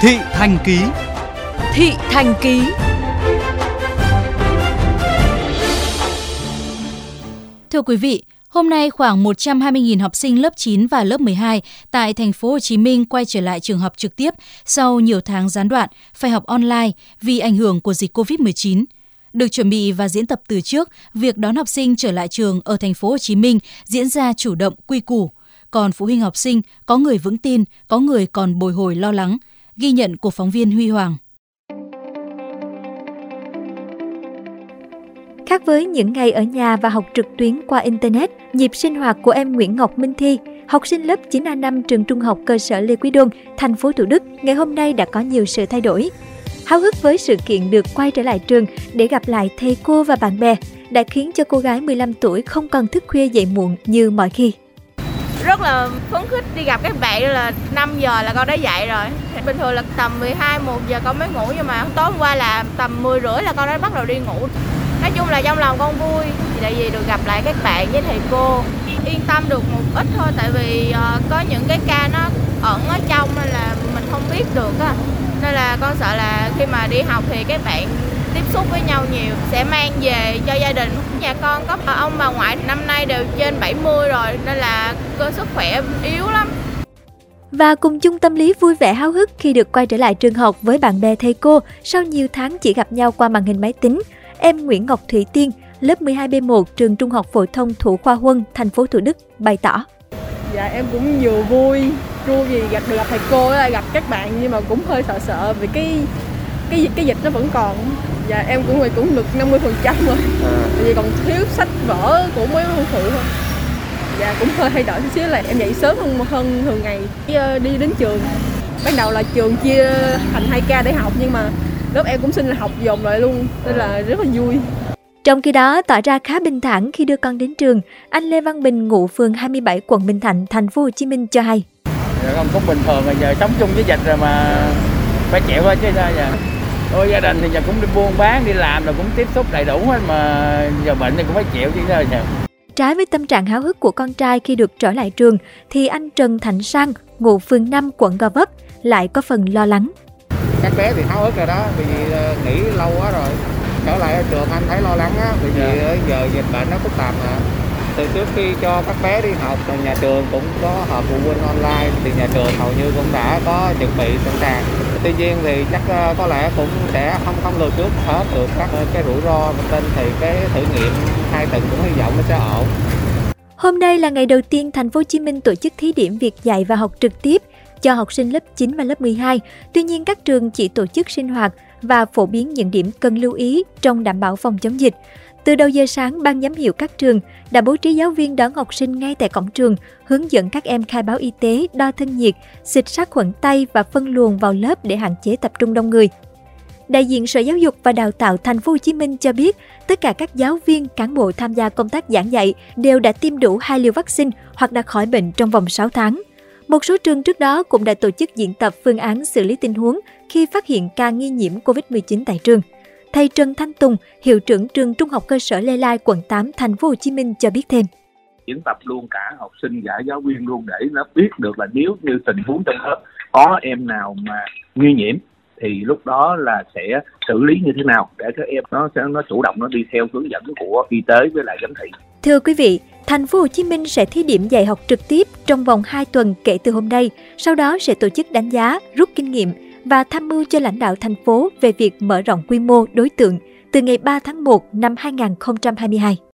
Thị Thành Ký Thị Thành Ký Thưa quý vị, hôm nay khoảng 120.000 học sinh lớp 9 và lớp 12 tại thành phố Hồ Chí Minh quay trở lại trường học trực tiếp sau nhiều tháng gián đoạn phải học online vì ảnh hưởng của dịch Covid-19. Được chuẩn bị và diễn tập từ trước, việc đón học sinh trở lại trường ở thành phố Hồ Chí Minh diễn ra chủ động, quy củ. Còn phụ huynh học sinh có người vững tin, có người còn bồi hồi lo lắng. Ghi nhận của phóng viên Huy Hoàng. Khác với những ngày ở nhà và học trực tuyến qua Internet, nhịp sinh hoạt của em Nguyễn Ngọc Minh Thi, học sinh lớp 9A5 trường trung học cơ sở Lê Quý Đôn, thành phố Thủ Đức, ngày hôm nay đã có nhiều sự thay đổi. Háo hức với sự kiện được quay trở lại trường để gặp lại thầy cô và bạn bè đã khiến cho cô gái 15 tuổi không còn thức khuya dậy muộn như mọi khi rất là phấn khích đi gặp các bạn là 5 giờ là con đã dậy rồi. Bình thường là tầm 12 1 giờ con mới ngủ nhưng mà tối hôm qua là tầm 10 rưỡi là con đã bắt đầu đi ngủ. Nói chung là trong lòng con vui tại vì được gặp lại các bạn với thầy cô. Yên tâm được một ít thôi tại vì uh, có những cái ca nó ẩn ở trong nên là mình không biết được á. Nên là con sợ là khi mà đi học thì các bạn tiếp xúc với nhau nhiều sẽ mang về cho gia đình nhà con có ông bà ngoại năm nay đều trên 70 rồi nên là cơ sức khỏe yếu lắm và cùng chung tâm lý vui vẻ háo hức khi được quay trở lại trường học với bạn bè thầy cô sau nhiều tháng chỉ gặp nhau qua màn hình máy tính. Em Nguyễn Ngọc Thủy Tiên, lớp 12B1 trường Trung học phổ thông Thủ Khoa Huân, thành phố Thủ Đức bày tỏ. Dạ em cũng vừa vui, vui vì gặp được gặp thầy cô gặp các bạn nhưng mà cũng hơi sợ sợ vì cái cái dịch cái dịch nó vẫn còn dạ em cũng cũng được 50 phần trăm rồi à. tại vì còn thiếu sách vở của mấy ông phụ thôi dạ cũng hơi thay đổi chút xíu là em dậy sớm hơn hơn thường ngày ờ, đi đến trường ban đầu là trường chia thành hai ca để học nhưng mà lớp em cũng xin là học dồn lại luôn nên là rất là vui trong khi đó, tỏ ra khá bình thản khi đưa con đến trường, anh Lê Văn Bình ngụ phường 27 quận Bình Thạnh, thành phố Hồ Chí Minh cho hay. Dạ con cũng bình thường rồi giờ sống chung với dịch rồi mà phải chịu thôi chứ sao giờ. Ôi gia đình thì giờ cũng đi buôn bán, đi làm rồi cũng tiếp xúc đầy đủ hết mà giờ bệnh thì cũng phải chịu chứ sao giờ. Trái với tâm trạng háo hức của con trai khi được trở lại trường, thì anh Trần Thành Sang, ngụ phường 5 quận Gò Vấp, lại có phần lo lắng. Các bé thì háo hức rồi đó, vì ờ, nghỉ lâu quá rồi. Trở lại ở trường anh thấy lo lắng á, vì dạ. giờ dịch bệnh nó phức tạp mà từ trước khi cho các bé đi học nhà trường cũng có họp phụ huynh online, thì nhà trường hầu như cũng đã có chuẩn bị sẵn sàng tuy nhiên thì chắc ờ, có lẽ cũng sẽ không không lường trước hết được các ờ, cái rủi ro vân vân thì cái thử nghiệm hai tuần cũng hy vọng nó sẽ ổn Hôm nay là ngày đầu tiên thành phố Hồ Chí Minh tổ chức thí điểm việc dạy và học trực tiếp cho học sinh lớp 9 và lớp 12. Tuy nhiên các trường chỉ tổ chức sinh hoạt và phổ biến những điểm cần lưu ý trong đảm bảo phòng chống dịch. Từ đầu giờ sáng, ban giám hiệu các trường đã bố trí giáo viên đón học sinh ngay tại cổng trường, hướng dẫn các em khai báo y tế, đo thân nhiệt, xịt sát khuẩn tay và phân luồng vào lớp để hạn chế tập trung đông người. Đại diện Sở Giáo dục và Đào tạo Thành phố Hồ Chí Minh cho biết, tất cả các giáo viên, cán bộ tham gia công tác giảng dạy đều đã tiêm đủ hai liều vaccine hoặc đã khỏi bệnh trong vòng 6 tháng. Một số trường trước đó cũng đã tổ chức diễn tập phương án xử lý tình huống khi phát hiện ca nghi nhiễm COVID-19 tại trường. Thầy Trần Thanh Tùng, hiệu trưởng trường Trung học cơ sở Lê Lai, quận 8, thành phố Hồ Chí Minh cho biết thêm diễn tập luôn cả học sinh cả giáo viên luôn để nó biết được là nếu như tình huống trong lớp có em nào mà nghi nhiễm thì lúc đó là sẽ xử lý như thế nào để các em nó sẽ nó chủ động nó đi theo hướng dẫn của y tế với lại giám thị. Thưa quý vị, Thành phố Hồ Chí Minh sẽ thí điểm dạy học trực tiếp trong vòng 2 tuần kể từ hôm nay, sau đó sẽ tổ chức đánh giá, rút kinh nghiệm và tham mưu cho lãnh đạo thành phố về việc mở rộng quy mô đối tượng từ ngày 3 tháng 1 năm 2022.